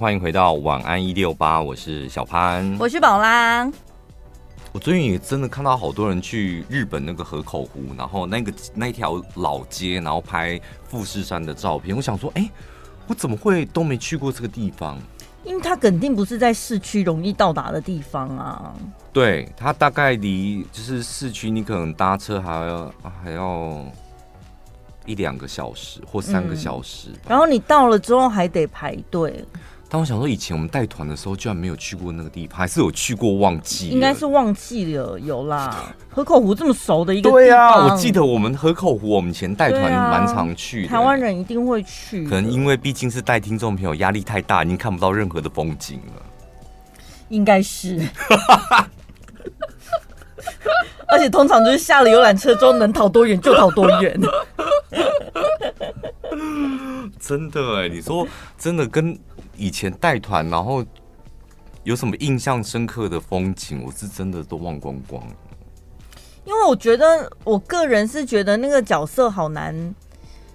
欢迎回到晚安一六八，我是小潘，我是宝拉。我最近也真的看到好多人去日本那个河口湖，然后那个那条老街，然后拍富士山的照片。我想说，哎，我怎么会都没去过这个地方？因为它肯定不是在市区容易到达的地方啊。对，它大概离就是市区，你可能搭车还要还要一两个小时或三个小时，嗯。然后你到了之后还得排队。但我想说，以前我们带团的时候，居然没有去过那个地方，还是有去过忘记？应该是忘记了，有啦。河口湖这么熟的一个地方，对啊，我记得我们河口湖，我们以前带团蛮常去的。台湾人一定会去，可能因为毕竟是带听众朋友，压力太大，已经看不到任何的风景了。应该是，而且通常就是下了游览车之后，能逃多远就逃多远。真的哎，你说真的跟。以前带团，然后有什么印象深刻的风景，我是真的都忘光光。因为我觉得，我个人是觉得那个角色好难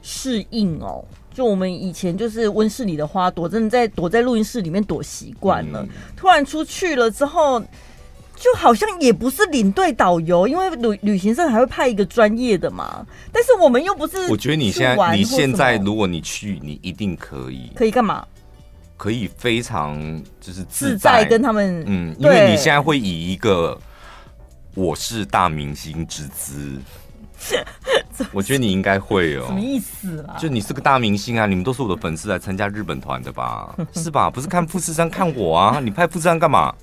适应哦。就我们以前就是温室里的花朵，真的在躲在录音室里面躲习惯了，嗯，突然出去了之后，就好像也不是领队导游，因为旅旅行社还会派一个专业的嘛。但是我们又不是。我觉得你现在，你现在如果你去，你一定可以。可以干嘛？可以非常就是自在，跟他们，嗯，因为你现在会以一个我是大明星之姿，我觉得你应该会哦。什么意思啊？就你是个大明星啊，你们都是我的粉丝来参加日本团的吧？是吧？不是看富士山看我啊？你拍富士山干嘛？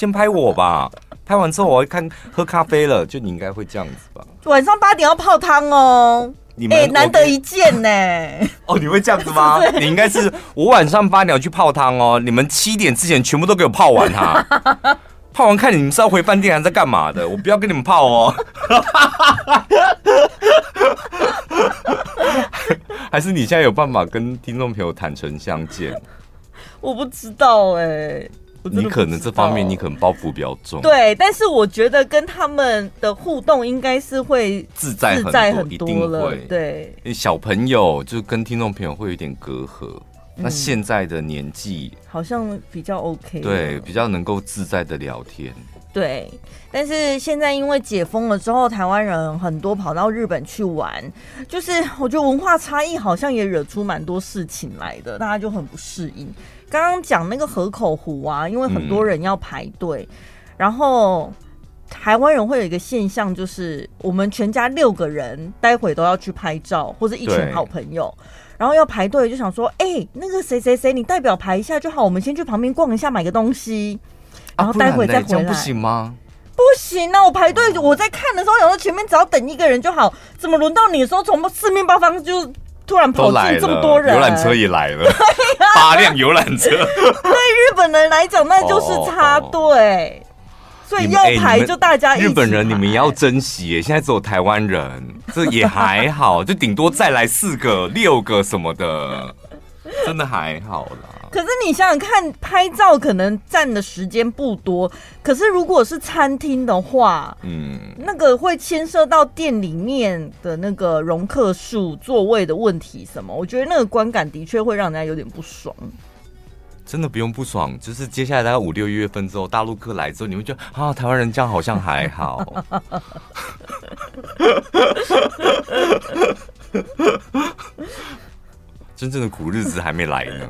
先拍我吧，拍完之后我要看喝咖啡了，就你应该会这样子吧？晚上八点要泡汤哦。哎、欸，难得一见呢！哦，你会这样子吗？你应该是我晚上八点要去泡汤哦，你们七点之前全部都给我泡完哈。泡完看你们是要回饭店还是在干嘛的？我不要跟你们泡哦。还是你现在有办法跟听众朋友坦诚相见？我不知道哎、欸。你可能这方面你可能包袱比较重，对，但是我觉得跟他们的互动应该是会自在很多，自在很多，一定会。对，小朋友就跟听众朋友会有点隔阂，嗯、那现在的年纪好像比较 OK，对，比较能够自在的聊天。对，但是现在因为解封了之后，台湾人很多跑到日本去玩，就是我觉得文化差异好像也惹出蛮多事情来的，大家就很不适应。刚刚讲那个河口湖啊，因为很多人要排队，嗯，然后台湾人会有一个现象，就是我们全家六个人待会都要去拍照，或者一群好朋友，然后要排队，就想说，哎，欸，那个谁谁谁，你代表排一下就好，我们先去旁边逛一下，买个东西，然后待会再回来，啊，不行吗？不行啊！我排队，我在看的时候，想说前面只要等一个人就好，怎么轮到你的时候，从四面八方就。突然跑进这么多人，游览车也来了，八辆游览车。对日本人来讲，那就是插队，所以要排就大家一起。日本人你们也要珍惜耶，现在只有台湾人，这也还好，就顶多再来四个、六个什么的，真的还好啦。可是你想想看，拍照可能占的时间不多，可是如果是餐厅的话，嗯，那个会牵涉到店里面的那个容客数、座位的问题什么，我觉得那个观感的确会让人家有点不爽。真的不用不爽，就是接下来大概五六月份之后，大陆客来之后，你会觉得啊，台湾人这样好像还好。真正的苦日子还没来呢。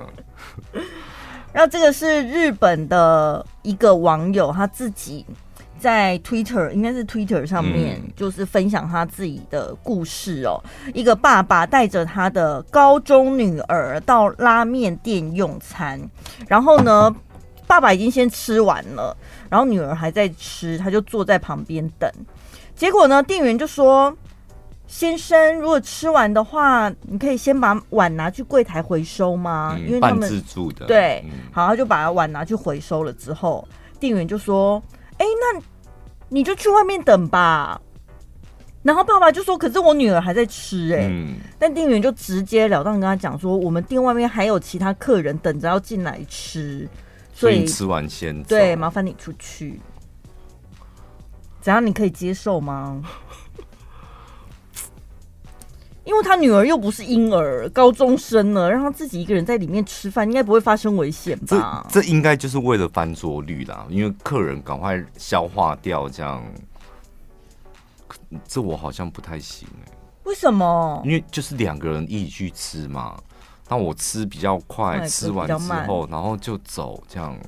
然后这个是日本的一个网友，他自己在 Twitter，应该是 Twitter 上面，就是分享他自己的故事哦。一个爸爸带着他的高中女儿到拉面店用餐，然后呢，爸爸已经先吃完了，然后女儿还在吃，他就坐在旁边等。结果呢，店员就说。先生，如果吃完的话，你可以先把碗拿去柜台回收吗？嗯、因为他们半自助的。对，好，他就把碗拿去回收了之后，店员就说：“哎、欸，那你就去外面等吧。”然后爸爸就说：“可是我女儿还在吃、欸。”哎、嗯，但店员就直截了当跟他讲说：“我们店外面还有其他客人等着要进来吃，所以，所以你吃完先。对，麻烦你出去。怎样？你可以接受吗？”因为他女儿又不是婴儿，高中生了，让他自己一个人在里面吃饭，应该不会发生危险吧？这这应该就是为了翻桌率啦，因为客人赶快消化掉这样。这我好像不太行哎、欸。为什么？因为就是两个人一起去吃嘛，那我吃比较快，吃完之后然后就走这样。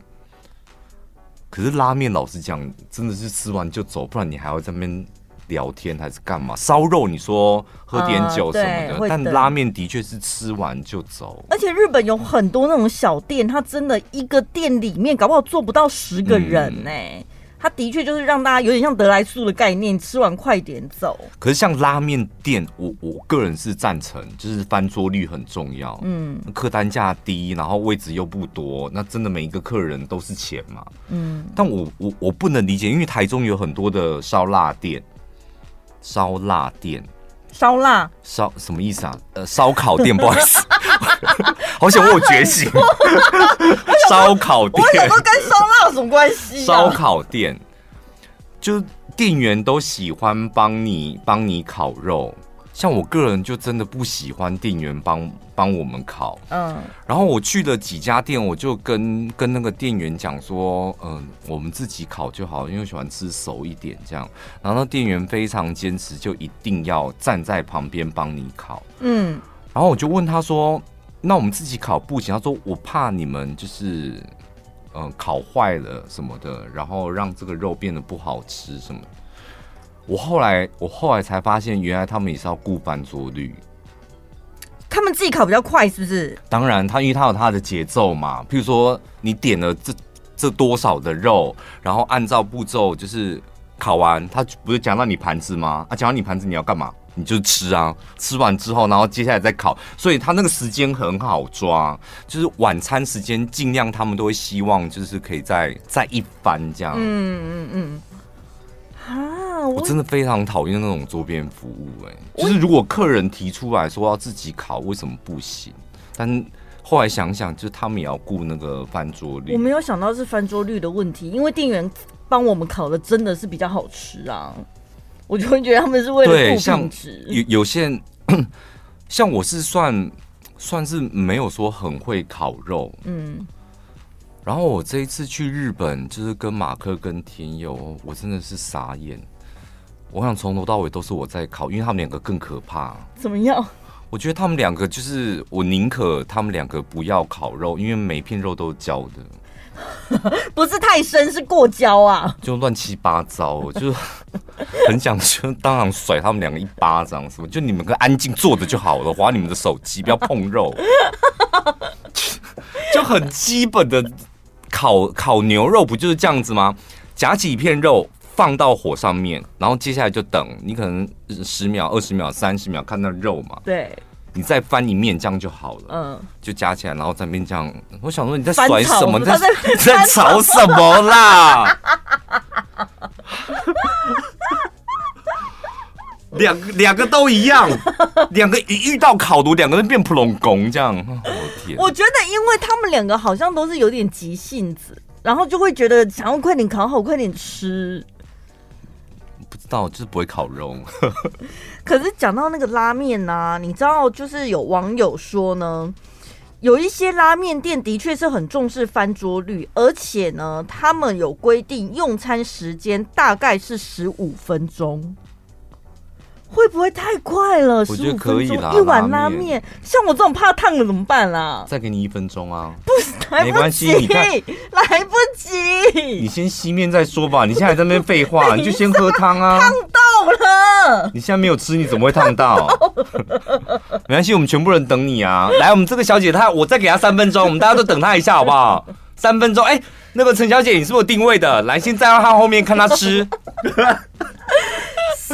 可是拉面老实讲，真的是吃完就走，不然你还要在那边。聊天还是干嘛？烧肉你说喝点酒什么的，呃、但拉面的确是吃完就走。而且日本有很多那种小店，它真的一个店里面搞不好坐不到十个人呢、欸。嗯、它的确就是让大家有点像得来速的概念，吃完快点走。可是像拉面店，我我个人是赞成，就是翻桌率很重要。嗯，客单价低，然后位置又不多，那真的每一个客人都是钱嘛。嗯，但我我我不能理解，因为台中有很多的烧腊店。烧腊店，烧腊烧什么意思啊？呃，烧烤店，不好意思，好想问我觉醒。烧烤店，我想说跟烧腊有什么关系？烧烤店，就店员都喜欢帮你帮你烤肉。像我个人就真的不喜欢店员帮帮我们烤，嗯，然后我去了几家店，我就跟跟那个店员讲说，嗯，我们自己烤就好，因为喜欢吃熟一点这样。然后那店员非常坚持，就一定要站在旁边帮你烤，嗯。然后我就问他说，那我们自己烤不行？他说我怕你们就是，嗯，烤坏了什么的，然后让这个肉变得不好吃什么的。我后来，我后来才发现，原来他们也是要顾翻桌率。他们自己烤比较快，是不是？当然，他因为他有他的节奏嘛。譬如说，你点了这这多少的肉，然后按照步骤就是烤完，他不是讲到你盘子吗？啊，讲到你盘子，你要干嘛？你就吃啊。吃完之后，然后接下来再烤，所以他那个时间很好抓。就是晚餐时间，尽量他们都会希望就是可以再再一翻这样。嗯嗯嗯。嗯啊，我，我真的非常讨厌那种桌边服务，哎，就是如果客人提出来说要自己烤，为什么不行？但后来想想，就是他们也要顾那个翻桌率。我没有想到是翻桌率的问题，因为店员帮我们烤的真的是比较好吃啊，我就会觉得他们是为了顾品质。有有些人，像我是算算是没有说很会烤肉，嗯。然后我这一次去日本，就是跟马克跟天佑，我真的是傻眼。我想从头到尾都是我在烤，因为他们两个更可怕。怎么样？我觉得他们两个就是，我宁可他们两个不要烤肉，因为每片肉都焦的，不是太深，是过焦啊，就乱七八糟，就很想就当场甩他们两个一巴掌什么，就你们个安静坐着就好了，划你们的手机，不要碰肉，就很基本的。烤烤牛肉不就是这样子吗？夹起一片肉放到火上面，然后接下来就等你可能十秒、二十秒、三十秒看那肉嘛。对，你再翻一面这样就好了。嗯，就夹起来，然后在那边这样。我想说你在甩什么？在在吵什么啦？两两个都一样，两个一遇到烤炉，两个人变普龙宫这样。我天！我觉得，因为他们两个好像都是有点急性子，然后就会觉得想要快点烤好，快点吃。不知道，就是不会烤肉。可是讲到那个拉面呢、啊，你知道，就是有网友说呢，有一些拉面店的确是很重视翻桌率，而且呢，他们有规定用餐时间大概是十五分钟。会不会太快了？我觉得可以啦一碗拉面，像我这种怕烫的怎么办啦？再给你一分钟啊！不没关系，你看，来不及。你先熄面再说吧。你现在还在那边废话，你就先喝汤啊。烫到了。你现在没有吃，你怎么会烫到？没关系，我们全部人等你啊！来，我们这个小姐她，我再给她三分钟，我们大家都等她一下好不好？三分钟，哎，那个陈小姐，你是不是定位的？来，先站到她后面看她吃。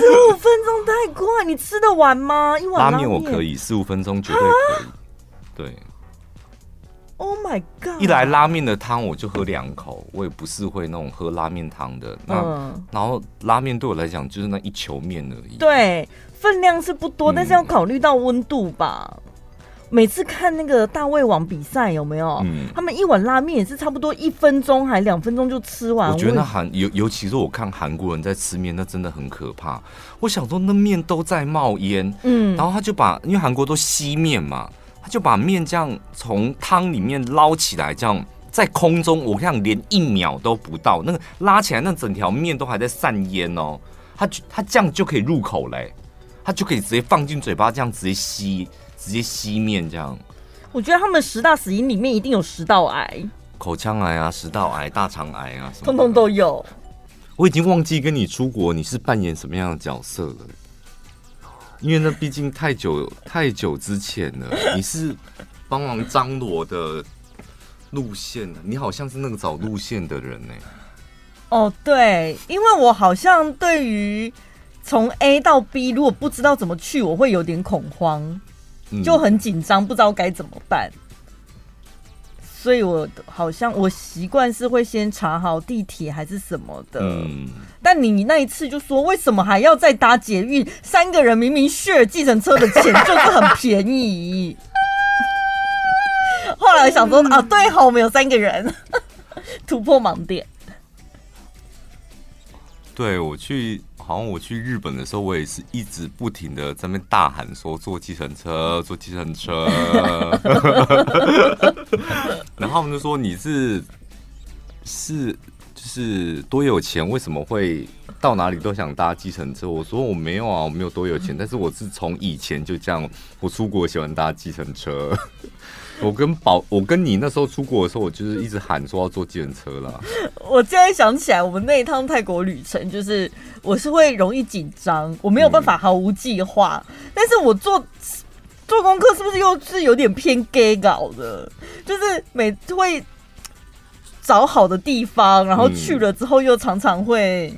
十五分钟太快，你吃得完吗？一碗拉面我可以，十五分钟绝对可以。蛤对，Oh my god！一来拉面的汤我就喝两口，我也不是会那种喝拉面汤的。那、嗯、然后拉面对我来讲就是那一球面而已。对，分量是不多，但是要考虑到温度吧。嗯、每次看那个大胃王比赛有没有？嗯，他们一碗拉面也是差不多一分钟还两分钟就吃完。我觉得那韩尤尤其是我看韩国人在吃面，那真的很可怕。我想说那面都在冒烟，嗯，然后他就把因为韩国都吸面嘛，他就把面这样从汤里面捞起来，这样在空中，我看连一秒都不到，那个拉起来那整条面都还在散烟哦。他他这样就可以入口嘞，他就可以直接放进嘴巴，这样直接吸。直接熄灭这样，我觉得他们十大死因里面一定有食道癌、口腔癌啊、食道癌、大肠癌啊，什么通通都有。我已经忘记跟你出国你是扮演什么样的角色了，因为那毕竟太久太久之前了。你是帮忙张罗的路线，你好像是那个找路线的人呢。哦，对，因为我好像对于从 A 到 B，如果不知道怎么去，我会有点恐慌。就很紧张，不知道该怎么办，所以我好像我习惯是会先查好地铁还是什么的。嗯，但你那一次就说，为什么还要再搭捷运？三个人明明 share 计程车的钱就是很便宜。后来想说啊，对好，我们有三个人 突破盲点。对我去。好像我去日本的时候，我也是一直不停的在那边大喊说坐计程车，坐计程车。然后他们就说，你是是就是多有钱，为什么会到哪里都想搭计程车？我说我没有啊，我没有多有钱，但是我是从以前就这样，我出国喜欢搭计程车。我跟宝，我跟你那时候出国的时候，我就是一直喊说要坐计程车啦。我现在想起来，我们那一趟泰国旅程，就是我是会容易紧张，我没有办法毫无计划。嗯、但是我做做功课是不是又是有点偏 gay 搞的？就是每会找好的地方，然后去了之后又常常会。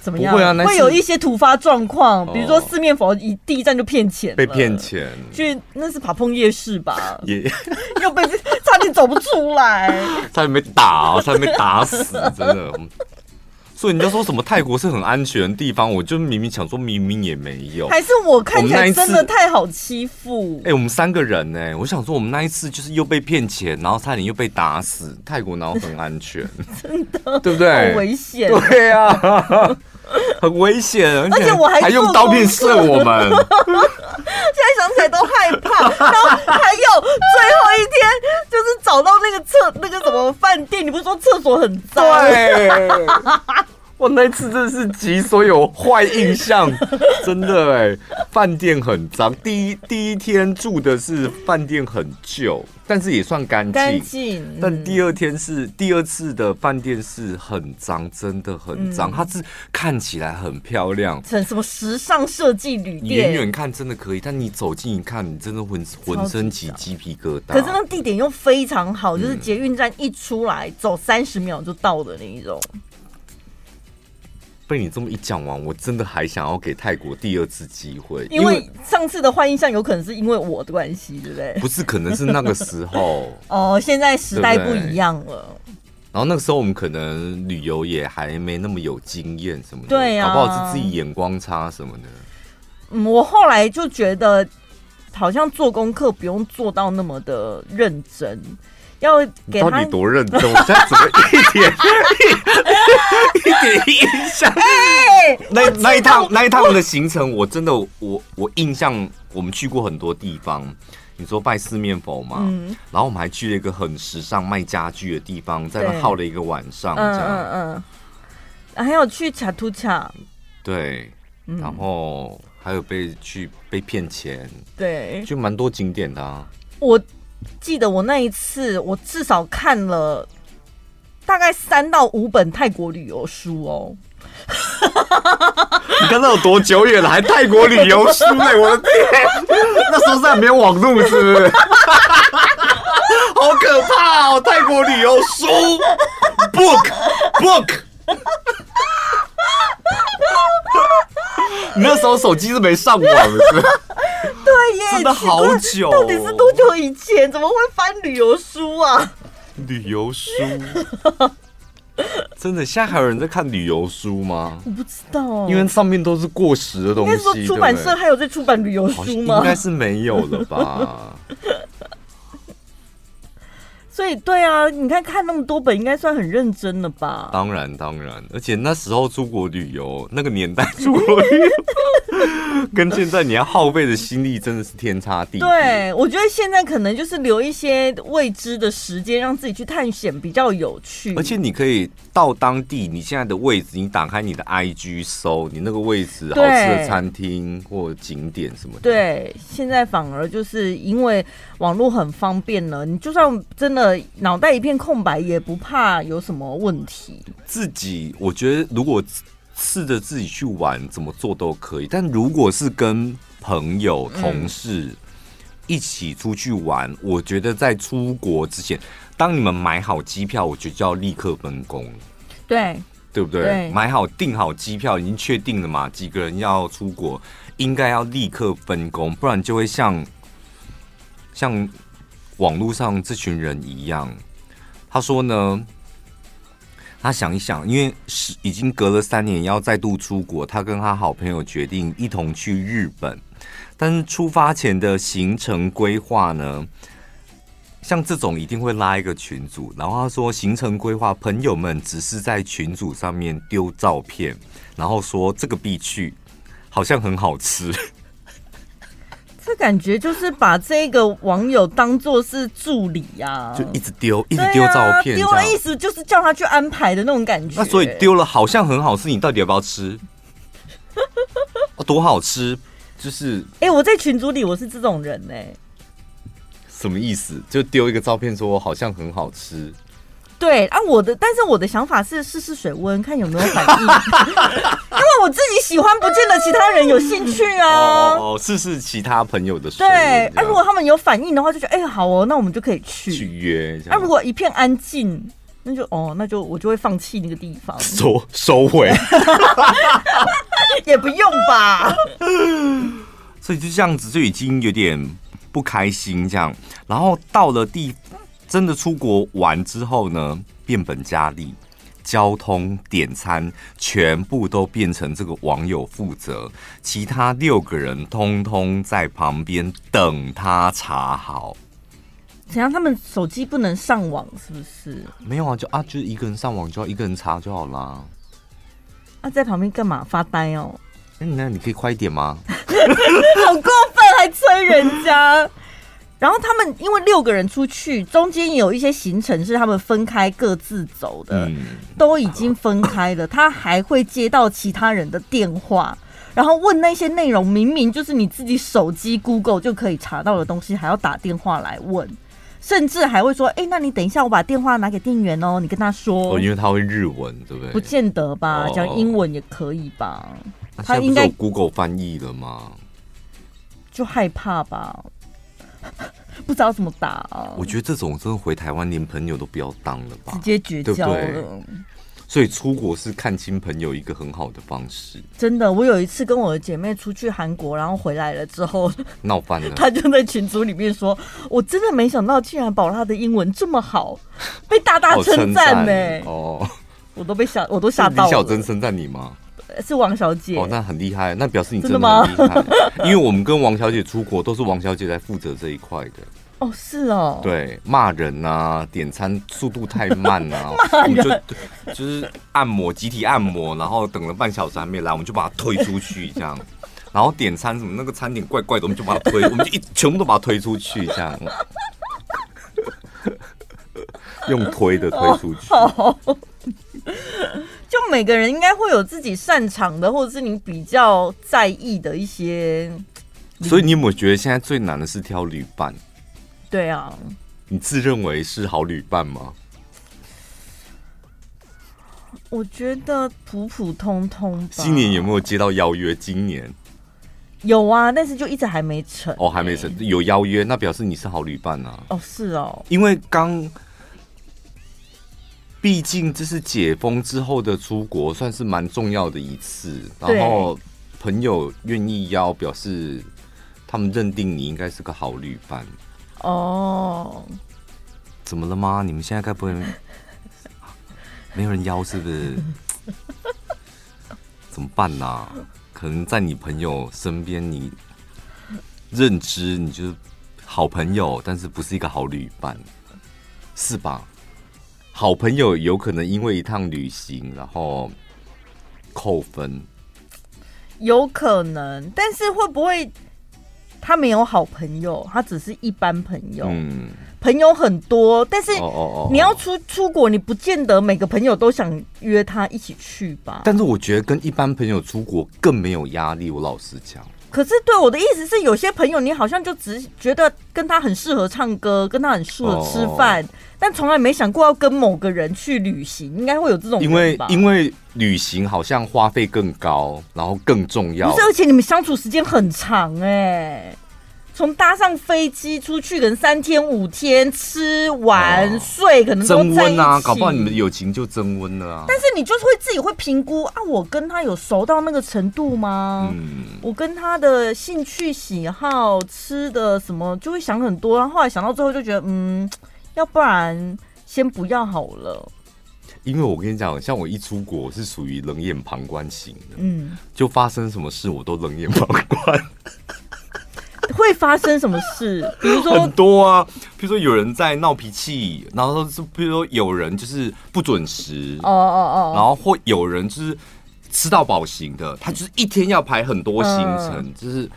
怎么样？会啊，会有一些突发状况，比如说四面佛一第一站就骗钱，被骗钱，去那是爬碰夜市吧？也 又被差点走不出来，差点被打，差点被打死，真的。所以你就说什么泰国是很安全的地方，我就明明想说明明也没有，还是我看起来真的太好欺负？哎，我们三个人呢，我想说我们那一次就是又被骗钱，然后差点又被打死。泰国哪有很安全？真的，对不对？好危险。对啊。很危险，而且我还还用刀片射我们，现在想起来都害怕。然后还有最后一天，就是找到那个厕那个什么饭店，你不是说厕所很脏？对。我那次真的是集所有坏印象，真的哎，饭店很脏。第一第一天住的是饭店很旧，但是也算干净。净。但第二天是第二次的饭店是很脏，真的很脏。嗯、它是看起来很漂亮，成什么时尚设计旅店，远远看真的可以，但你走近一看，你真的浑浑身起鸡皮疙瘩。可是那地点又非常好，就是捷运站一出来，嗯、走三十秒就到的那一种。被你这么一讲完，我真的还想要给泰国第二次机会，因为上次的坏印象有可能是因为我的关系，对不对？不是，可能是那个时候 哦，现在时代不一样了。然后那个时候我们可能旅游也还没那么有经验什么的，对呀，搞不好是自己眼光差什么的。嗯，我后来就觉得好像做功课不用做到那么的认真。要给他到底多认真？我现在怎么一点一点印象？欸、那那一趟那一趟的行程，我真的我我印象，我们去过很多地方。你说拜四面佛嘛，嗯、然后我们还去了一个很时尚卖家具的地方，在那耗了一个晚上，这样。嗯嗯嗯。还有去卡图卡，对，然后还有被去被骗钱，对，就蛮多景点的啊。我。记得我那一次，我至少看了大概三到五本泰国旅游书哦。你看那有多久远了，还泰国旅游书呢？我的天，那时候是还没有网路，是不是？好可怕哦！泰国旅游书，book book。你那时候手机是没上网的是？对耶，真的好久，到底是多久以前？怎么会翻旅游书啊？旅游书，真的，现在还有人在看旅游书吗？我不知道，因为上面都是过时的东西。应该说出版社还有在出版旅游书吗？应该是没有了吧。所以，对啊，你看看那么多本，应该算很认真了吧？当然，当然，而且那时候出国旅游，那个年代出国旅游。跟现在你要耗费的心力真的是天差地别。对，我觉得现在可能就是留一些未知的时间，让自己去探险比较有趣。而且你可以到当地，你现在的位置，你打开你的 IG 搜你那个位置，好吃的餐厅或景点什么的。对，现在反而就是因为网络很方便了，你就算真的脑袋一片空白，也不怕有什么问题。自己，我觉得如果。试着自己去玩，怎么做都可以。但如果是跟朋友、同事一起出去玩，嗯，我觉得在出国之前，当你们买好机票，我觉得就要立刻分工。对，对不对？对，买好订好机票，已经确定了嘛？几个人要出国，应该要立刻分工，不然就会像像网络上这群人一样。他说呢。他想一想，因为是已经隔了三年，要再度出国。他跟他好朋友决定一同去日本，但是出发前的行程规划呢，像这种一定会拉一个群组。然后他说，行程规划，朋友们只是在群组上面丢照片，然后说这个必去，好像很好吃。这感觉就是把这个网友当做是助理呀、啊，就一直丢，一直丢照片，丢的意思就是叫他去安排的那种感觉。那所以丢了好像很好吃，你到底要不要吃？哦，多好吃！就是，哎、欸，我在群组里我是这种人。什么意思？就丢一个照片说好像很好吃。对啊，我的，但是我的想法是试试水温，看有没有反应。因为我自己喜欢，不见得其他人有兴趣啊。哦，试试其他朋友的水温。对，啊，如果他们有反应的话，就觉得哎，好哦，那我们就可以去去约。那，啊，如果一片安静，那就哦，那就我就会放弃那个地方，收收回。也不用吧。所以就这样子，就已经有点不开心这样。然后到了地。真的出国玩之后呢，变本加厉，交通、点餐全部都变成这个网友负责，其他六个人通通在旁边等他查好。怎样？他们手机不能上网是不是？没有啊，就啊，就是一个人上网就要一个人查就好啦。啊，在旁边干嘛？发呆哦。那你可以快一点吗？好过分，还催人家。然后他们因为六个人出去，中间有一些行程是他们分开各自走的，嗯、都已经分开了。他还会接到其他人的电话，然后问那些内容，明明就是你自己手机 Google 就可以查到的东西，还要打电话来问，甚至还会说：“哎，那你等一下，我把电话拿给店员哦，你跟他说。”哦，因为他会日文，对不对？不见得吧，哦、讲英文也可以吧？他应该 Google 翻译了吗？就害怕吧。不知道怎么打啊！我觉得这种真的回台湾连朋友都不要当了吧，直接绝交了。对对，所以出国是看清朋友一个很好的方式。真的，我有一次跟我的姐妹出去韩国，然后回来了之后闹翻了。她就在群组里面说：“我真的没想到，竟然宝拉的英文这么好，被大大称赞呢。”哦，我都被吓，我都吓到了。李小珍称赞你吗？是王小姐哦，那很厉害，那表示你真的很厉害。因为我们跟王小姐出国，都是王小姐来负责这一块的。哦，是哦。对，骂人啊，点餐速度太慢啊，我们就就是按摩，集体按摩，然后等了半小时还没来，我们就把他推出去，这样。然后点餐什么那个餐点怪怪的，我们就把他推，我们就一全部都把他推出去，这样。用推的推出去。哦就每个人应该会有自己擅长的，或者是你比较在意的一些。所以你有没有觉得现在最难的是挑旅伴？对啊。你自认为是好旅伴吗？我觉得普普通通吧。今年有没有接到邀约？今年有啊，但是就一直还没成。哦，还没成，有邀约，那表示你是好旅伴啊。哦，是哦，因为刚。毕竟这是解封之后的出国，算是蛮重要的一次。然后朋友愿意邀，表示他们认定你应该是个好旅伴。哦，怎么了吗？你们现在该不会没有人邀是不是？怎么办呢、啊？可能在你朋友身边，你认知你就是好朋友，但是不是一个好旅伴，是吧？好朋友有可能因为一趟旅行，然后扣分，有可能，但是会不会他没有好朋友，他只是一般朋友？嗯。朋友很多，但是你要出出国，你不见得每个朋友都想约他一起去吧。但是我觉得跟一般朋友出国更没有压力。我老实讲，可是对我的意思是，有些朋友你好像就只觉得跟他很适合唱歌，跟他很适合吃饭，但从来没想过要跟某个人去旅行，应该会有这种。因为因为旅行好像花费更高，然后更重要。不是，而且你们相处时间很长哎、欸。从搭上飞机出去，可能三天五天，吃玩、哦、睡，可能都增温啊，搞不好你们的友情就增温了啊。但是你就是会自己会评估啊，我跟他有熟到那个程度吗？嗯，我跟他的兴趣喜好、吃的什么，就会想很多。然后后来想到最后，就觉得嗯，要不然先不要好了。因为我跟你讲，像我一出国我是属于冷眼旁观型的，嗯，就发生什么事我都冷眼旁观。会发生什么事？比如说很多啊，比如说有人在闹脾气，然后是比如说有人就是不准时，哦哦哦，然后或有人就是吃到饱型的，他就是一天要排很多行程，就是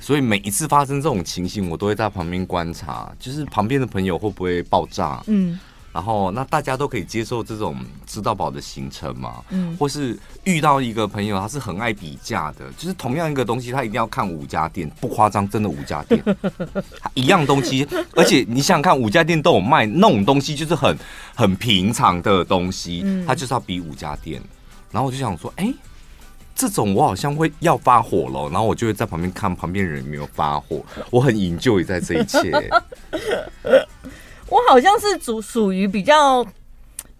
所以每一次发生这种情形，我都会在旁边观察，就是旁边的朋友会不会爆炸，嗯。然后，那大家都可以接受这种吃到饱的行程嘛？嗯，或是遇到一个朋友，他是很爱比价的，就是同样一个东西，他一定要看五家店，不夸张，真的五家店，一样东西，而且你想想看，五家店都有卖那种东西，就是很很平常的东西，他就是要比五家店。然后我就想说，哎，这种我好像会要发火了，然后我就会在旁边看旁边人有没有发火，我很 enjoy 在这一切。我好像是属属于比较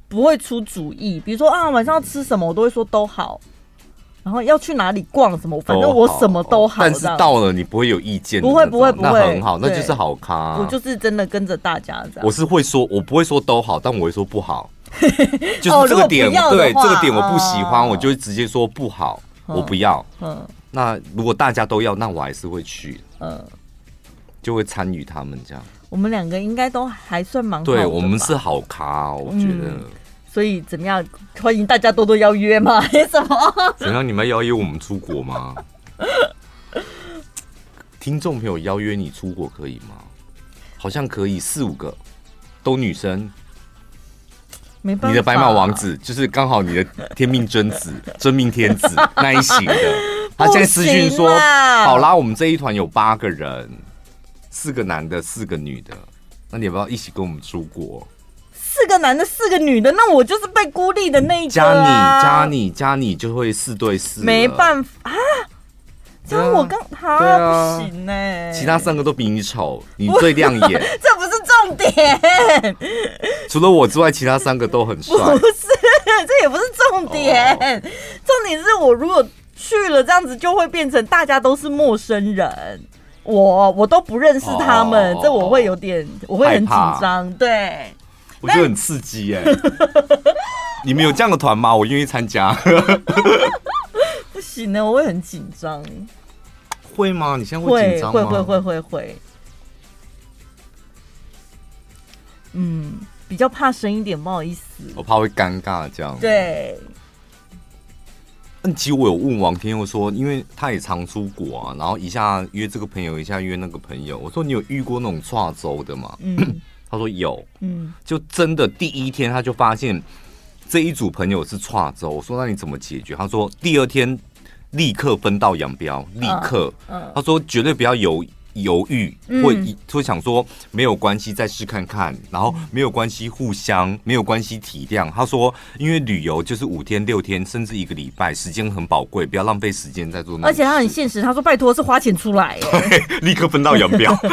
不会出主意，比如说啊，晚上要吃什么，我都会说都好，然后要去哪里逛什么，反正我什么都好。但是到了你不会有意见，不会不会不会，那很好，那就是好咖。我就是真的跟着大家这样。我是会说，我不会说都好，但我会说不好，就是这个点，对这个点我不喜欢，我就会直接说不好，我不要。嗯，那如果大家都要，那我还是会去，嗯，就会参与他们这样。我们两个应该都还算蛮好的，对，我们是好咖，我觉得、嗯。所以怎么样？欢迎大家多多邀约嘛？什么？怎样？你们邀约我们出国吗？听众朋友邀约你出国可以吗？好像可以，四五个都女生。没办法，你的白马王子就是刚好你的天命真子、真命天子那一型的。他现在私讯说：“好啦，我们这一团有八个人。”四个男的，四个女的，那你要不要一起跟我们出国？四个男的，四个女的，那我就是被孤立的那一个、啊。加你，加你，加你，就会四对四。没办法啊，这样我跟他、不行呢、欸。其他三个都比你丑，你最亮眼。这不是重点。除了我之外，其他三个都很帅。不是，这也不是重点。哦、重点是我如果去了，这样子就会变成大家都是陌生人。我我都不认识他们，哦、这我会有点，我会很紧张。对，我觉得很刺激哎。你们有这样的团吗？我愿意参加。不行呢，我会很紧张。会吗？你现在会紧张吗？会会会会会。嗯，比较怕生一点，不好意思。我怕会尴尬这样。对。其实我有问王天佑说，因为他也常出国啊，然后一下约这个朋友，一下约那个朋友。我说你有遇过那种跨州的吗？嗯，他说有，嗯，就真的第一天他就发现这一组朋友是跨州。我说那你怎么解决？他说第二天立刻分道扬镳，立刻，他说绝对不要犹犹豫，会会想说没有关系，再试看看，然后没有关系，互相没有关系，体谅。他说，因为旅游就是五天六天，甚至一个礼拜，时间很宝贵，不要浪费时间在做那。而且他很现实，他说拜托是花钱出来，立刻分道扬镳。干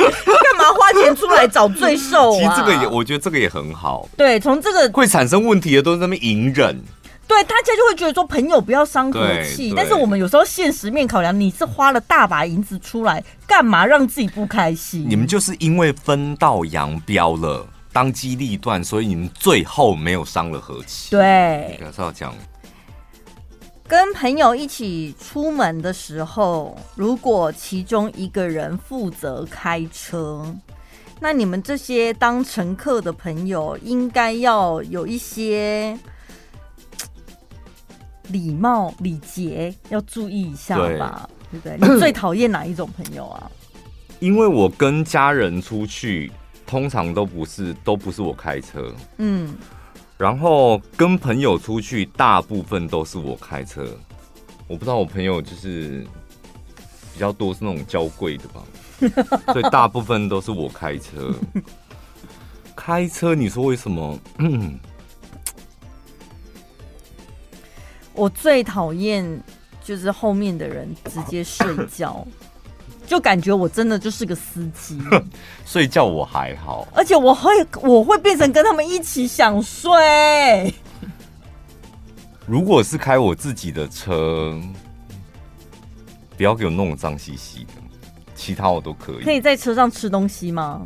嘛花钱出来找罪受啊？其实这个也，我觉得这个也很好。对，从这个会产生问题的都是在那边隐忍。对，大家就会觉得说朋友不要伤和气，但是我们有时候现实面考量，你是花了大把银子出来，干嘛让自己不开心？你们就是因为分道扬镳了，当机立断，所以你们最后没有伤了和气。对，还是要讲。跟朋友一起出门的时候，如果其中一个人负责开车，那你们这些当乘客的朋友应该要有一些礼貌礼节，要注意一下吧，对，对不对？你最讨厌哪一种朋友啊？因为我跟家人出去，通常都不是都不是我开车，嗯。然后跟朋友出去，大部分都是我开车。我不知道我朋友就是比较多是那种娇贵的吧，所以大部分都是我开车。开车，你说为什么？我最讨厌就是后面的人直接睡觉。就感觉我真的就是个司机，睡觉我还好，而且我会我会变成跟他们一起想睡。如果是开我自己的车，不要给我弄脏兮兮的，其他我都可以。可以在车上吃东西吗？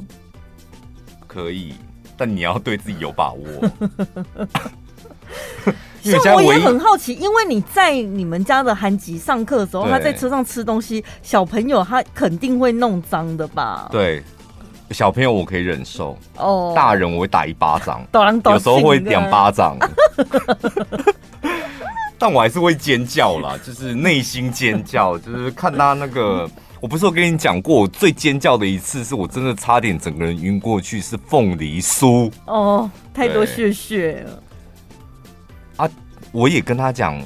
可以，但你要对自己有把握。像我也很好奇，因为你在你们家的韩吉上课的时候，他在车上吃东西，小朋友他肯定会弄脏的吧？对，小朋友我可以忍受，哦，大人我会打一巴掌，有时候会两巴掌，但我还是会尖叫啦，就是内心尖叫，就是看他那个，我不是有跟你讲过，我最尖叫的一次是我真的差点整个人晕过去，是凤梨酥。哦，太多血血了。我也跟他讲，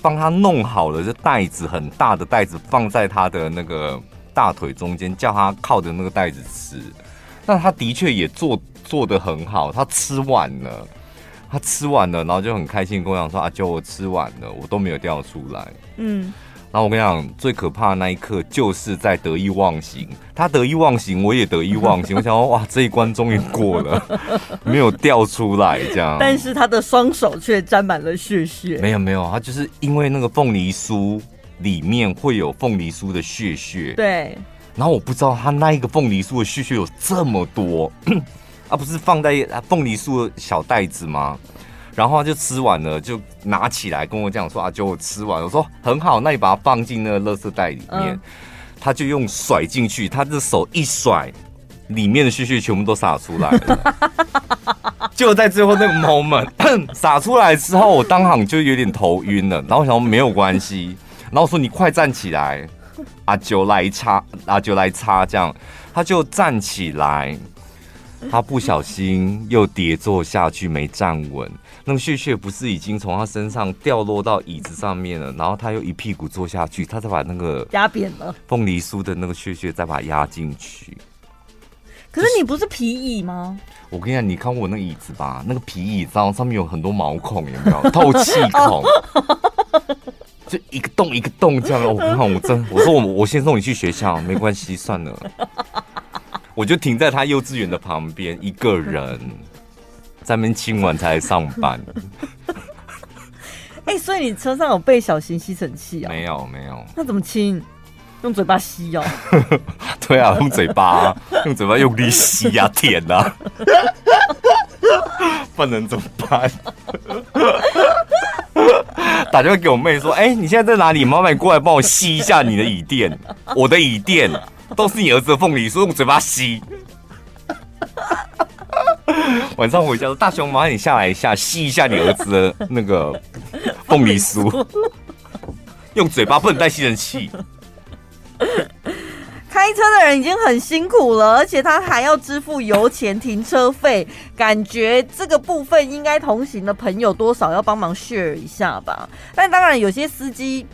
帮他弄好了这袋子，很大的袋子放在他的那个大腿中间，叫他靠着那个袋子吃。那他的确也做做的很好，他吃完了，他吃完了，然后就很开心跟我讲说：“啊，就我吃完了，我都没有掉出来。”嗯。然后我跟你讲，最可怕的那一刻就是在得意忘形。他得意忘形，我也得意忘形。我想说，哇，这一关终于过了，没有掉出来这样。但是他的双手却沾满了血血。没有没有，他就是因为那个凤梨酥里面会有凤梨酥的血血。对。然后我不知道他那一个凤梨酥的血血有这么多，啊，不是放在凤梨酥的小袋子吗？然后他就吃完了，就拿起来跟我讲说：“啊，九我吃完。”我说：“很好，那你把它放进那个垃圾袋里面。嗯”他就用甩进去，他的手一甩，里面的屑屑全部都洒出来了。就在最后那个 moment 洒出来之后，我当场就有点头晕了。然后我想说没有关系，然后我说：“你快站起来，阿九来擦，阿九来擦。”这样他就站起来，他不小心又跌坐下去，没站稳。那个血血不是已经从他身上掉落到椅子上面了，然后他又一屁股坐下去，他再把那个压扁了凤梨酥的那个血血再把它压进去。可是你不是皮椅吗？我跟你讲，你看过我那个椅子吧？那个皮椅上上面有很多毛孔，有没有 透气孔？就一个洞一个洞这样。我看我真，我说我我先送你去学校，没关系，算了。我就停在他幼稚园的旁边，一个人。在那边亲完才上班。哎、欸，所以你车上有备小型吸尘器啊？没有，没有。那怎么亲？用嘴巴吸哦。对啊，用嘴巴，用嘴巴用力吸呀、啊，舔呐、啊。不能怎么办？打电话给我妹说：“哎、欸，你现在在哪里？麻烦你过来帮我吸一下你的椅垫。我的椅垫 都是你儿子的凤梨酥，用嘴巴吸。”晚上回家说：“大雄，麻烦你下来一下，吸一下你儿子的那个凤梨酥，用嘴巴不能带吸尘器。开车的人已经很辛苦了，而且他还要支付油钱、停车费，感觉这个部分应该同行的朋友多少要帮忙 share 一下吧。但当然，有些司机。”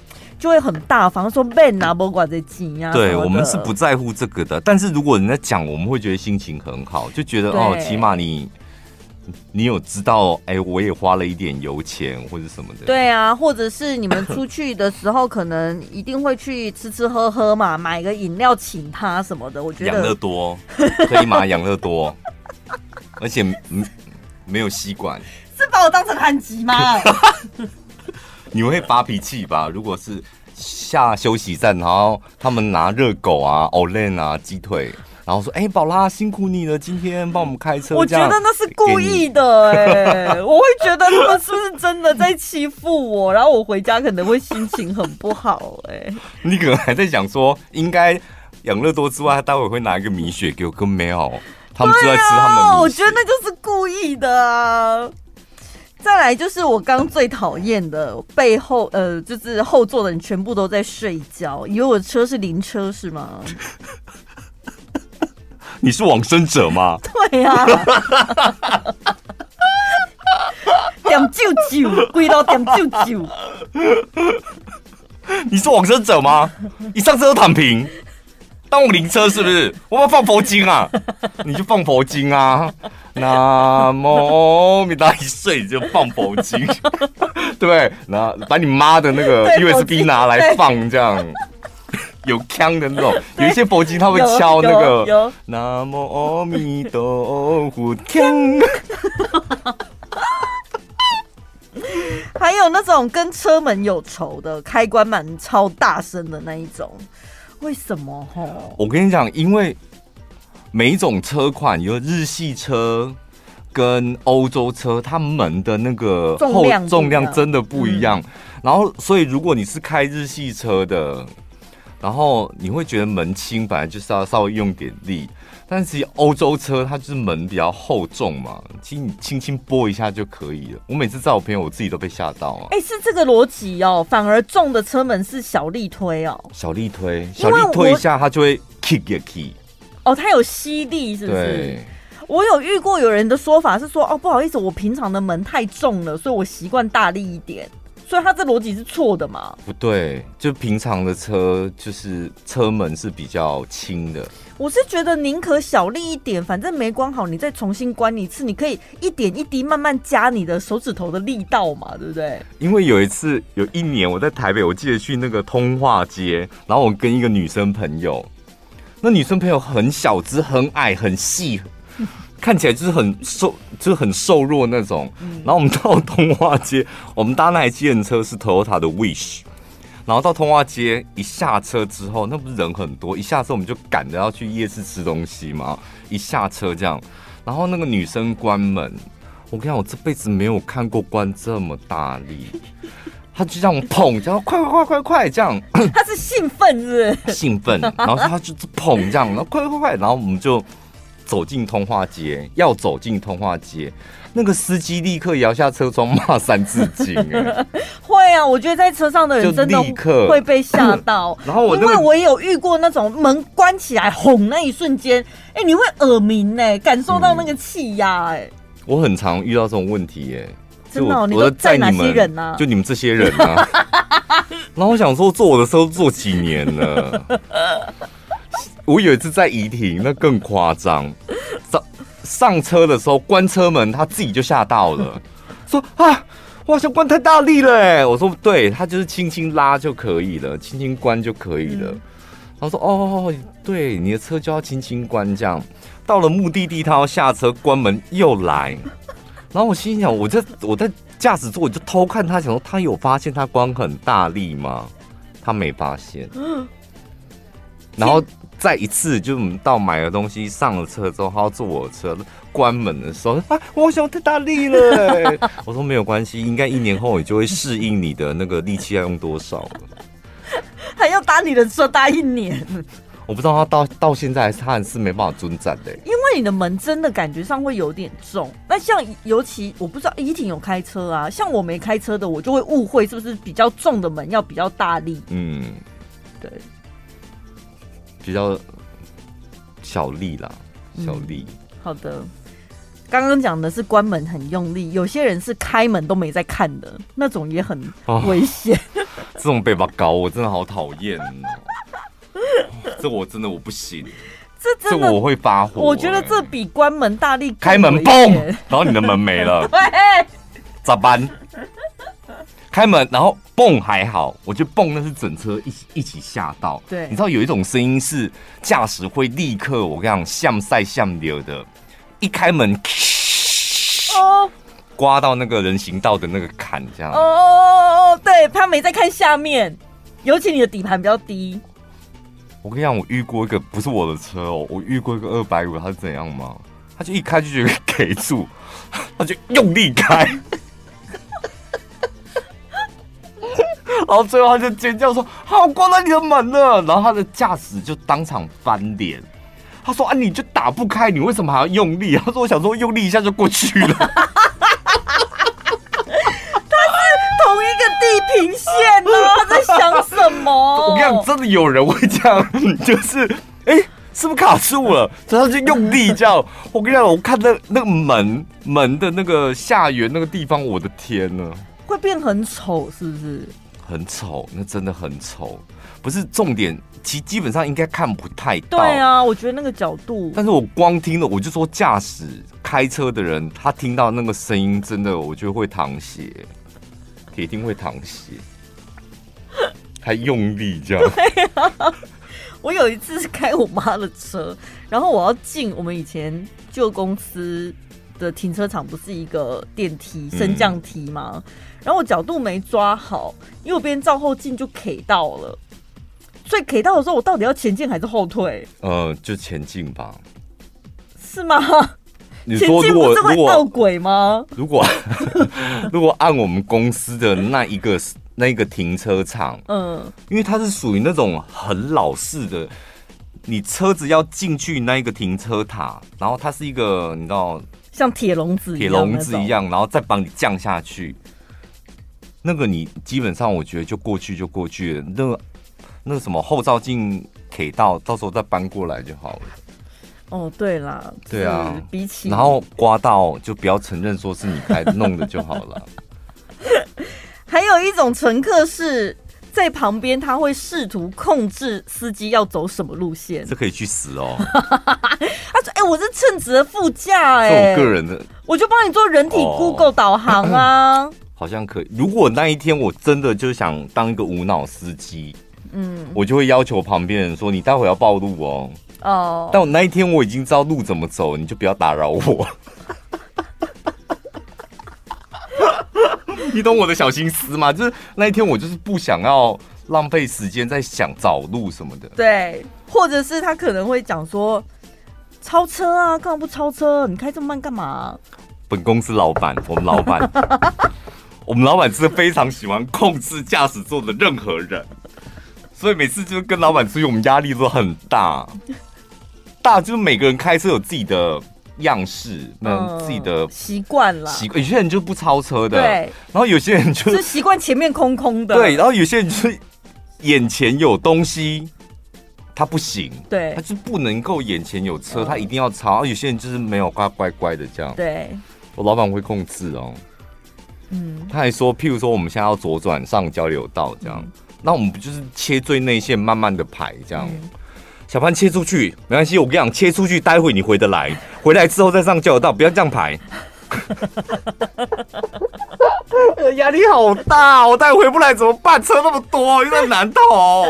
就会很大方说 Ben 啊，不管这钱呀。对，我们是不在乎这个的，但是如果人家讲，我们会觉得心情很好，就觉得哦，起码你你有知道，哎，我也花了一点油钱或者什么的。对啊，或者是你们出去的时候，可能一定会去吃吃喝喝嘛，买个饮料请他什么的。我觉得养乐多 可以吗？养乐多，而且 没有吸管，是把我当成韩吉吗？你会发脾气吧？如果是下休息站，然后他们拿热狗啊、Olen 啊、鸡腿，然后说：“哎、欸，宝拉辛苦你了，今天帮我们开车。”我觉得那是故意的哎、欸，我会觉得他们是不是真的在欺负我？然后我回家可能会心情很不好哎、欸。你可能还在想说，应该养乐多之外，他待会会拿一个米雪给我，跟没有，他们就在吃他们的米雪。我觉得那就是故意的啊。再来就是我刚最讨厌的背后，呃，就是后座的人全部都在睡觉，以为我的车是灵车是吗？你是往生者吗？对呀、啊，点舅舅，跪到点舅舅。你是往生者吗？一上车都躺平，当我灵车是不是？我要放佛经啊，你就放佛经啊。那么你大一睡就放佛经，对，然后把你妈的那个 USB 拿来放，这样 有腔的那种，有一些佛经他会敲那个。南无阿弥陀佛，锵。还有那种跟车门有仇的，开关门超大声的那一种，为什么？吼，我跟你讲，因为。每一种车款，有日系车跟欧洲车，它门的那个重量重量真的不一样。然后，所以如果你是开日系车的，然后你会觉得门轻，本来就是要稍微用点力。但是欧洲车它就是门比较厚重嘛，其实你轻轻拨一下就可以了。我每次载我朋友，我自己都被吓到啊！哎，是这个逻辑哦，反而重的车门是小力推哦，小力推，小力推一下它就会 kick 一 kick。哦，它有吸力是不是？我有遇过有人的说法是说，哦，不好意思，我平常的门太重了，所以我习惯大力一点。所以他这逻辑是错的嘛？不对，就平常的车就是车门是比较轻的。我是觉得宁可小力一点，反正没关好，你再重新关一次，你可以一点一滴慢慢加你的手指头的力道嘛，对不对？因为有一次有一年我在台北，我记得去那个通化街，然后我跟一个女生朋友。那女生朋友很小只、很矮、很细，看起来就是很瘦，就是很瘦弱那种。然后我们到通化街，我们搭那台计程车是 Toyota 的 Wish，然后到通化街一下车之后，那不是人很多，一下车我们就赶着要去夜市吃东西嘛。一下车这样，然后那个女生关门，我跟你讲，我这辈子没有看过关这么大力。他就这样捧，然后快快快快快这样。他是兴奋是？兴奋，然后他就是砰这样，然后快快快，然后我们就走进通化街，要走进通化街，那个司机立刻摇下车窗骂三字经。哎，会啊，我觉得在车上的人真的会被吓到。然后我、那个、因为我也有遇过那种门关起来哄那一瞬间，哎，你会耳鸣哎，感受到那个气压哎。我很常遇到这种问题哎。真的、哦，你都载哪些人呢、啊？就你们这些人啊。然后我想说，坐我的车坐几年了。我有一次在宜庭，那更夸张。上上车的时候关车门，他自己就吓到了，说啊，我好像关太大力了哎。我说对，他就是轻轻拉就可以了，轻轻关就可以了。嗯、然后说哦，对，你的车就要轻轻关这样。到了目的地，他要下车关门又来。然后我心想，我在我在驾驶座，我就偷看他，想说他有发现他关很大力吗？他没发现。然后再一次，就我们到买了东西，上了车之后，他要坐我的车，关门的时候，啊，我想太大力了。我说没有关系，应该一年后你就会适应你的那个力气要用多少了。还要搭你的车搭一年。我不知道他到到现在还是他还是没办法尊站的，因为你的门真的感觉上会有点重。那像尤其我不知道怡婷有开车啊，像我没开车的，我就会误会是不是比较重的门要比较大力？嗯，对，比较小力啦，小力。嗯、好的，刚刚讲的是关门很用力，有些人是开门都没在看的那种，也很危险。哦、这种背包高，我真的好讨厌。这我真的我不行，这真的我会发火。我觉得这比关门大力开门嘣，然后你的门没了，对，咋办？开门然后蹦还好，我觉得嘣那是整车一起一起吓到。对，你知道有一种声音是驾驶会立刻我跟你讲向塞向流的，一开门，哦，刮到那个人行道的那个坎这样。哦哦哦哦，对他没在看下面，尤其你的底盘比较低。我跟你讲，我遇过一个不是我的车哦，我遇过一个二百五，他是怎样吗？他就一开就觉得给住，他就用力开，然后最后他就尖叫说：“好，关了你的门了。”然后他的驾驶就当场翻脸，他说：“啊，你就打不开，你为什么还要用力？”他说：“我想说用力一下就过去了。” 同一个地平线呢？他在想什么？我跟你讲，真的有人会这样，就是哎、欸，是不是卡住了？所以他就用力这样。我跟你讲，我看那那个门门的那个下缘那个地方，我的天呐，会变很丑，是不是？很丑，那真的很丑。不是重点，其基本上应该看不太到。对啊，我觉得那个角度。但是我光听了，我就说驾驶开车的人，他听到那个声音，真的我觉得会淌血。铁定会淌血，还用力这样。对啊，我有一次是开我妈的车，然后我要进我们以前旧公司的停车场，不是一个电梯升降梯吗？嗯、然后我角度没抓好，右边照后镜就 K 到了，所以 K 到的时候，我到底要前进还是后退？呃，就前进吧。是吗？你说如果如果闹鬼吗？如果 如果按我们公司的那一个那一个停车场，嗯，因为它是属于那种很老式的，你车子要进去那一个停车塔，然后它是一个你知道像铁笼子铁笼子一样，然后再帮你降下去，那个你基本上我觉得就过去就过去了，那个那个什么后照镜给到，到时候再搬过来就好了。哦，对啦，对啊，比起然后刮到就不要承认说是你开弄的就好了。还有一种乘客是在旁边，他会试图控制司机要走什么路线，这可以去死哦。他说：“哎、欸，我是称职的副驾，哎，我个人的，我就帮你做人体 Google 导航啊。哦 ”好像可以。如果那一天我真的就想当一个无脑司机，嗯，我就会要求旁边人说：“你待会要暴露哦。”哦，但我那一天我已经知道路怎么走，你就不要打扰我。你懂我的小心思吗？就是那一天我就是不想要浪费时间在想找路什么的。对，或者是他可能会讲说超车啊，干嘛不超车？你开这么慢干嘛？本公司老板，我们老板，我们老板是非常喜欢控制驾驶座的任何人，所以每次就是跟老板出去，我们压力都很大。大就是每个人开车有自己的样式，那自己的习惯了。习惯有些人就不超车的，对。然后有些人就是习惯前面空空的，对。然后有些人就是眼前有东西，他不行，对，他就不能够眼前有车，他一定要超。然后有些人就是没有，乖乖乖的这样。对，我老板会控制哦。嗯，他还说，譬如说我们现在要左转上交流道这样，那我们不就是切最内线，慢慢的排这样。小潘切出去没关系，我跟你讲，切出去，待会你回得来，回来之后再上交流道，不要这样排。压力好大，我待会回不来怎么办？车那么多，又在难逃。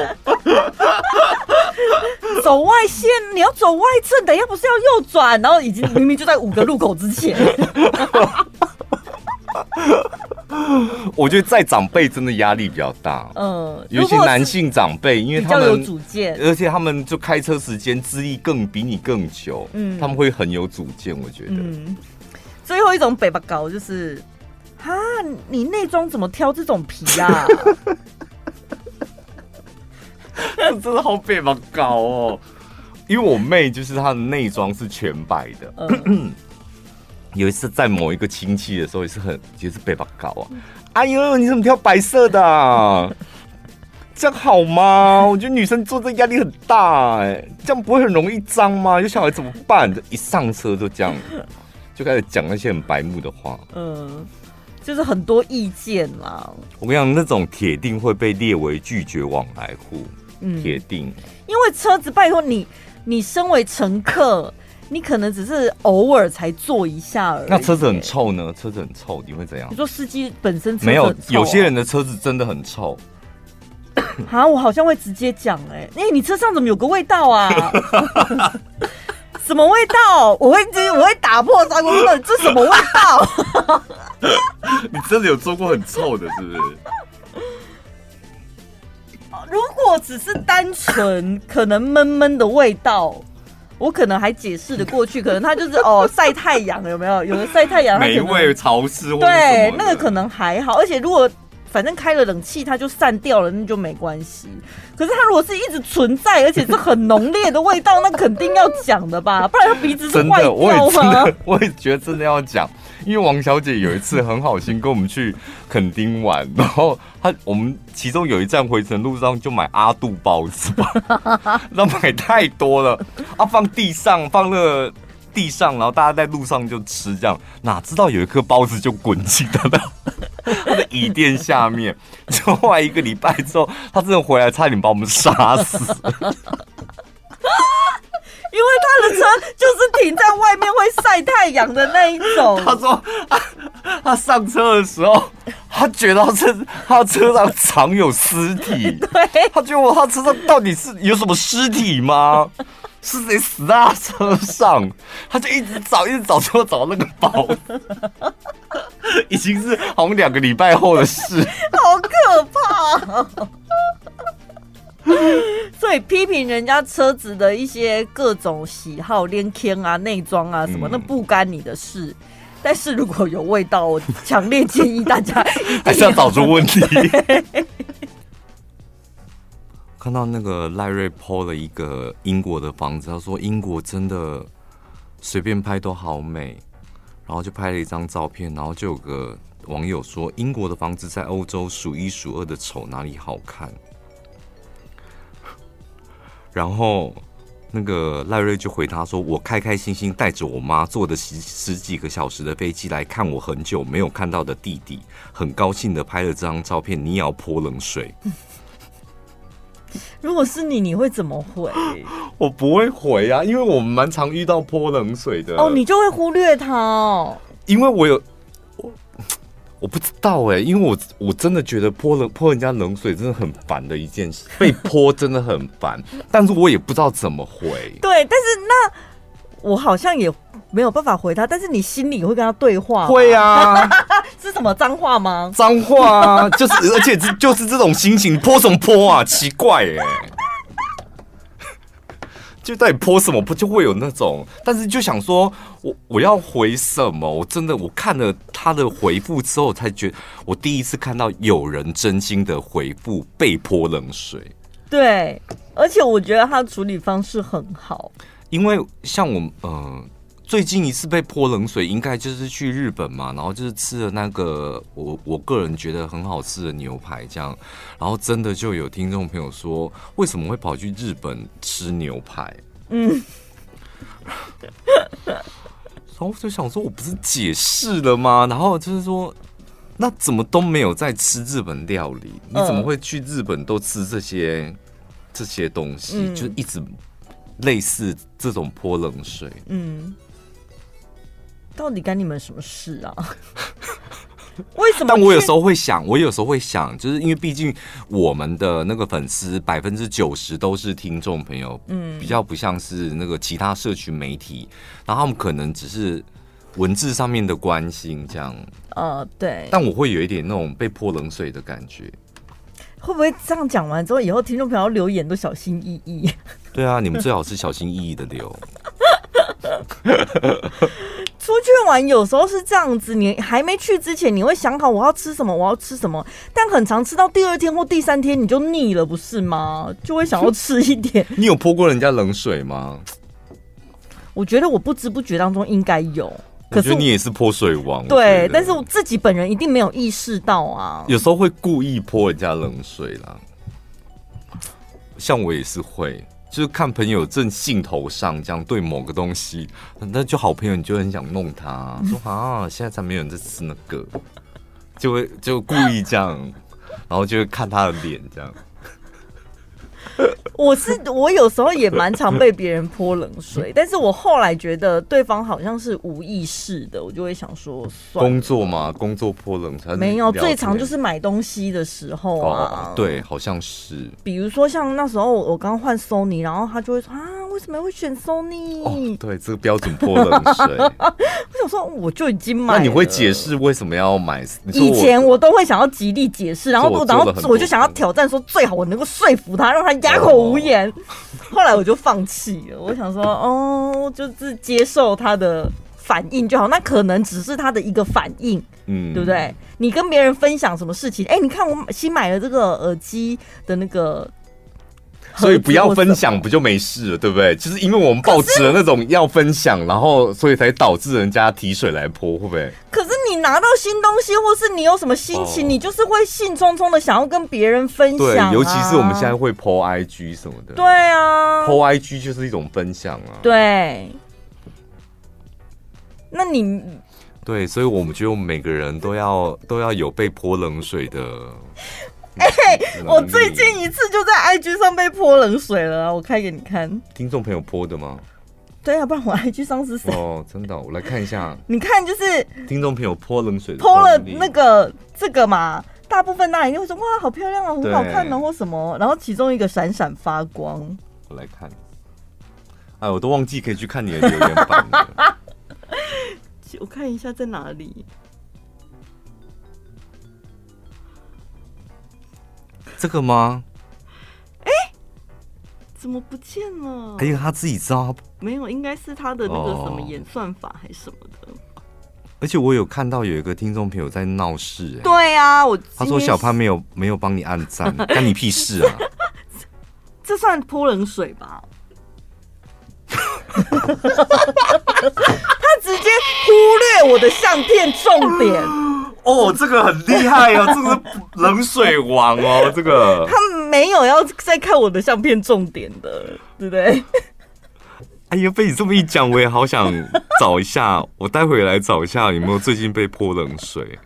走外线，你要走外侧，等一下不是要右转，然后已经明明就在五个路口之前。我觉得在长辈真的压力比较大，嗯，尤其男性长辈，因为他们有主见，而且他们就开车时间资历更比你更久，嗯，他们会很有主见。我觉得，嗯，最后一种北巴高就是，哈，你内装怎么挑这种皮啊？真的好北巴高哦，因为我妹就是她的内装是全白的，嗯。有一次在某一个亲戚的时候，也是很也是被他搞啊！哎呦，你怎么挑白色的啊？这样好吗？我觉得女生坐这压力很大哎，这样不会很容易脏吗？有小孩怎么办？一上车就这样，就开始讲那些很白目的话。嗯，就是很多意见啦。我跟你讲，那种铁定会被列为拒绝往来户。嗯，铁定，因为车子，拜托你，你身为乘客。你可能只是偶尔才坐一下而已。那车子很臭呢？车子很臭，你会怎样？你说司机本身没有，有些人的车子真的很臭。啊，我好像会直接讲哎，哎，你车上怎么有个味道啊？什么味道？我会直接我会打破砂锅问，这什么味道？你真的有做过很臭的，是不是？如果只是单纯可能闷闷的味道，我可能还解释的过去。可能他就是哦晒太阳有没有？有的晒太阳，霉味潮湿，对，那个可能还好。而且如果反正开了冷气，它就散掉了，那就没关系。可是它如果是一直存在，而且是很浓烈的味道，那肯定要讲的吧？不然它鼻子是坏掉吗？我我也觉得真的要讲。因为王小姐有一次很好心跟我们去垦丁玩，然后她我们其中有一站回程路上就买阿杜包子吧，那买太多了，啊放地上放那个地上，然后大家在路上就吃这样，哪知道有一颗包子就滚进他的他的椅垫下面，就后来一个礼拜之后，他真的回来差点把我们杀死。因为他的车就是停在外面会晒太阳的那一种。他说他，他上车的时候，他觉得他车他车上藏有尸体。对，他觉得他车上到底是有什么尸体吗？是谁死在他车上？他就一直找，一直找，最后找那个包。已经是好像两个礼拜后的事，好可怕。所以批评人家车子的一些各种喜好、连天啊、内装啊什么，那不干你的事。但是如果有味道，我强烈建议大家 还是要找出问题。看到那个赖瑞 po 了一个英国的房子，他说英国真的随便拍都好美，然后就拍了一张照片，然后就有个网友说英国的房子在欧洲数一数二的丑，哪里好看？然后，那个赖瑞就回他说：“我开开心心带着我妈坐的十十几个小时的飞机来看我很久没有看到的弟弟，很高兴的拍了这张照片。你也要泼冷水？如果是你，你会怎么回？我不会回啊，因为我们蛮常遇到泼冷水的。哦，你就会忽略他哦，因为我有。”我不知道哎、欸，因为我我真的觉得泼冷泼人家冷水真的很烦的一件事，被泼真的很烦，但是我也不知道怎么回。对，但是那我好像也没有办法回他，但是你心里会跟他对话？会啊，是什么脏话吗？脏话啊，就是而且就是这种心情，泼什么泼啊？奇怪哎、欸。就到底泼什么不就会有那种，但是就想说，我我要回什么？我真的我看了他的回复之后，才觉得我第一次看到有人真心的回复被泼冷水。对，而且我觉得他处理方式很好，因为像我嗯。呃最近一次被泼冷水，应该就是去日本嘛，然后就是吃了那个我我个人觉得很好吃的牛排，这样，然后真的就有听众朋友说，为什么会跑去日本吃牛排？嗯，然后我就想说，我不是解释了吗？然后就是说，那怎么都没有在吃日本料理？你怎么会去日本都吃这些这些东西？嗯、就一直类似这种泼冷水，嗯。到底干你们什么事啊？为什么？但我有时候会想，我有时候会想，就是因为毕竟我们的那个粉丝百分之九十都是听众朋友，嗯，比较不像是那个其他社群媒体，然后他们可能只是文字上面的关心这样。呃，对。但我会有一点那种被泼冷水的感觉。会不会这样讲完之后，以后听众朋友留言都小心翼翼？对啊，你们最好是小心翼翼的留。出去玩有时候是这样子，你还没去之前，你会想好我要吃什么，我要吃什么，但很常吃到第二天或第三天你就腻了，不是吗？就会想要吃一点。你有泼过人家冷水吗？我觉得我不知不觉当中应该有，可是你也是泼水王。对，但是我自己本人一定没有意识到啊。有时候会故意泼人家冷水啦，像我也是会。就是看朋友正兴头上，这样对某个东西，那就好朋友你就很想弄他，说啊，现在才没有人在吃那个，就会就故意这样，然后就会看他的脸这样。我是我有时候也蛮常被别人泼冷水，但是我后来觉得对方好像是无意识的，我就会想说，算工作嘛，工作泼冷水没有，最常就是买东西的时候啊，哦，对，好像是，比如说像那时候我刚换 Sony，然后他就会说啊，为什么会选 Sony？哦，对，这个标准泼冷水。我想说，我就已经买了。那你会解释为什么要买？以前我都会想要极力解释，然后我然后我就想要挑战，说最好我能够说服他，让他哑口无言。哦、后来我就放弃了，我想说，哦，就是接受他的反应就好。那可能只是他的一个反应，嗯，对不对？你跟别人分享什么事情？哎，你看我新买了这个耳机的那个。所以不要分享，不就没事了，对不对？就是因为我们抱持了那种要分享，然后所以才导致人家提水来泼，会不会？可是你拿到新东西，或是你有什么心情，你就是会兴冲冲的想要跟别人分享。对，尤其是我们现在会 po IG 什么的。对啊，po IG 就是一种分享啊。对。那你对，所以我们觉得我们每个人都要都要有被泼冷水的。哎、欸，我最近一次就在 IG 上被泼冷水了，啊，我开给你看。听众朋友泼的吗？对啊，不然我 IG 上是谁？哦，真的，我来看一下。你看，就是听众朋友泼冷水，泼了那个这个嘛，大部分大人就会说哇，好漂亮啊，很好看啊，或什么。然后其中一个闪闪发光。我来看，哎，我都忘记可以去看你的留言板了。我看一下在哪里。这个吗？哎，怎么不见了？哎呀，他自己知道，没有，应该是他的那个什么演算法还是什么的。而且我有看到有一个听众朋友在闹事，哎，对啊，我他说小潘没有没有帮你按赞，关你屁事啊！这算泼冷水吧？他直接忽略我的相片重点。哦，这个很厉害哦，这个是冷水王哦，这个他没有要再看我的相片重点的，对不对？哎呀，被你这么一讲，我也好想找一下，我待会来找一下有没有最近被泼冷水。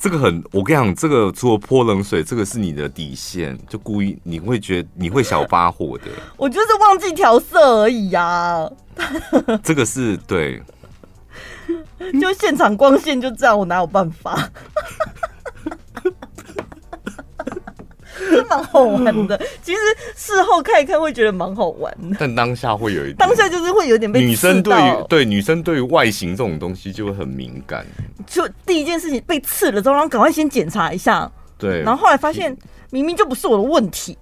这个很，我跟你讲，这个除了泼冷水，这个是你的底线，就故意你会觉得你会小发火的。我就是忘记调色而已呀、啊。这个是对。就现场光线就这样，我哪有办法？是 蛮好玩的。其实事后看一看，会觉得蛮好玩的。但当下会有一点，当下就是会有点被女生对于对女生对于外形这种东西就会很敏感。就第一件事情被刺了之后，然后赶快先检查一下。对，然后后来发现明明就不是我的问题。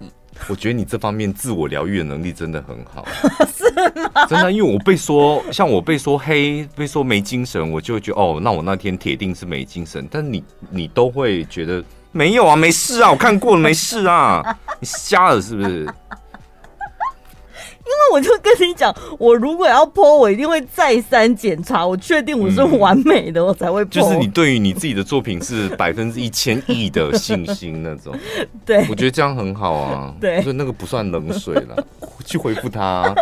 我觉得你这方面自我疗愈的能力真的很好，是吗？真的，因为我被说，像我被说黑，被说没精神，我就会觉得哦，那我那天铁定是没精神。但你，你都会觉得没有啊，没事啊，我看过了，没事啊，你瞎了是不是？因为我就跟你讲，我如果要 po，我一定会再三检查，我确定我是完美的，嗯、我才会 po。就是你对于你自己的作品是百分之一千亿的信心那种。对，我觉得这样很好啊。对，所以那个不算冷水了，去回复他、啊。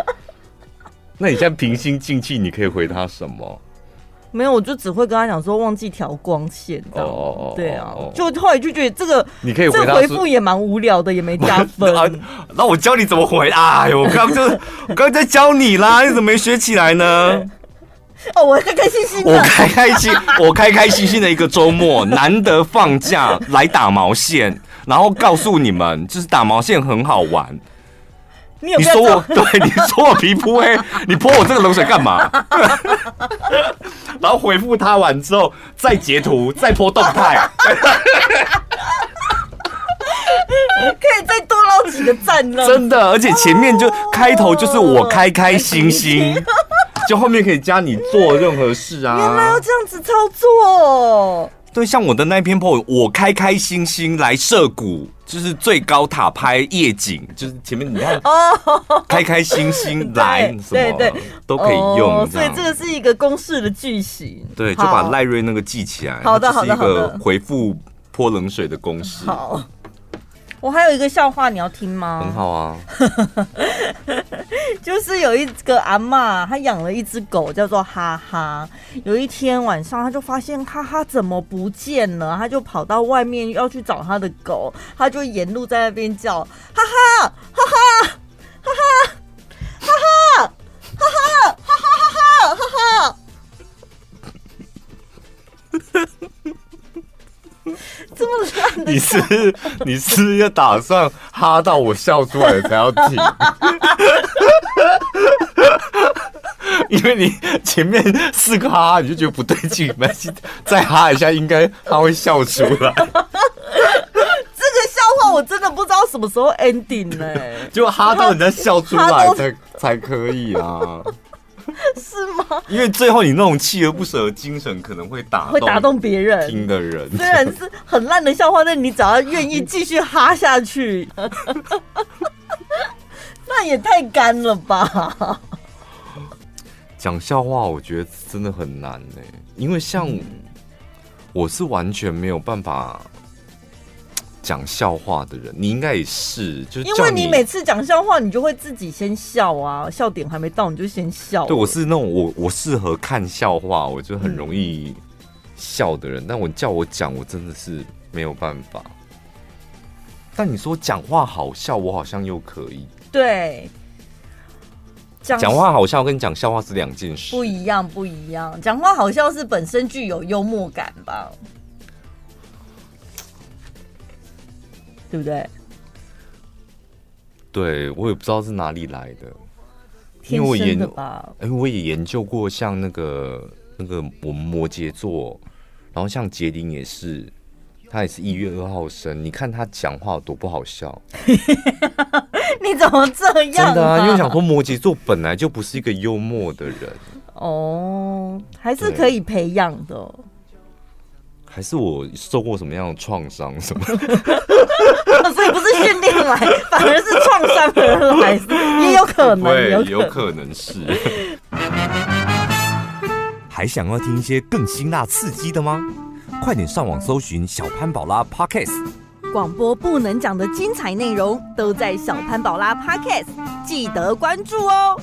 那你现在平心静气，你可以回他什么？没有，我就只会跟他讲说忘记调光线。哦哦哦，对啊，就后来就觉得这个你可以回，这回复也蛮无聊的，也没加分。啊、那我教你怎么回。哎呦，我刚刚就我刚刚在教你啦，你怎么没学起来呢？哦，我开开心心的，我开开心，我开开心心的一个周末，难得放假来打毛线，然后告诉你们，就是打毛线很好玩。你，有你说我 对，你说我皮肤黑，你泼我这个冷水干嘛？然后回复他完之后，再截图，再泼动态，可以再多捞几个赞呢。真的，而且前面就开头就是我开开心心，就后面可以加你做任何事啊。原来要这样子操作。对，像我的那篇 po，我开开心心来涉谷，就是最高塔拍夜景，就是前面你看，哦开开心心来对对，都可以用。所以这个是一个公式的句型。对，就把赖瑞那个记起来。好的，好的，好的。是一个回复泼冷水的公式。好。我还有一个笑话，你要听吗？很好啊，就是有一个阿妈，她养了一只狗，叫做哈哈。有一天晚上，她就发现哈哈怎么不见了，她就跑到外面要去找她的狗，她就沿路在那边叫哈哈哈哈哈哈哈哈哈哈哈哈哈哈哈。这么烂？你是 你是要打算哈到我笑出来才要停？因为你前面四个哈哈，你就觉得不对劲，没关系，再哈一下，应该他会笑出来。这个笑话我真的不知道什么时候 ending 呢？就哈到人家笑出来才才可以啊。是吗？因为最后你那种锲而不舍的精神，可能会打会打动别人听的人。虽然是很烂的笑话，但你只要愿意继续哈下去，那也太干了吧！讲笑话，我觉得真的很难呢，因为像我是完全没有办法。讲笑话的人，你应该也是，就是因为你每次讲笑话，你就会自己先笑啊，笑点还没到你就先笑。对，我是那种我我适合看笑话，我就很容易笑的人。嗯、但我叫我讲，我真的是没有办法。但你说讲话好笑，我好像又可以。对，讲话好笑跟讲笑话是两件事，不一样，不一样。讲话好笑是本身具有幽默感吧。对不对？对，我也不知道是哪里来的？因为我研，哎，我也研究过，像那个那个我们摩羯座，然后像杰林也是，他也是一月二号生。你看他讲话多不好笑，你怎么这样？真的啊，因为想说摩羯座本来就不是一个幽默的人哦，还是可以培养的。还是我受过什么样的创伤什么？所以不是训练来，反而是创伤而来，也有可能，对，有可能是。还想要听一些更辛辣刺激的吗？快点上网搜寻小潘宝拉 Podcast，广播不能讲的精彩内容都在小潘宝拉 Podcast，记得关注哦。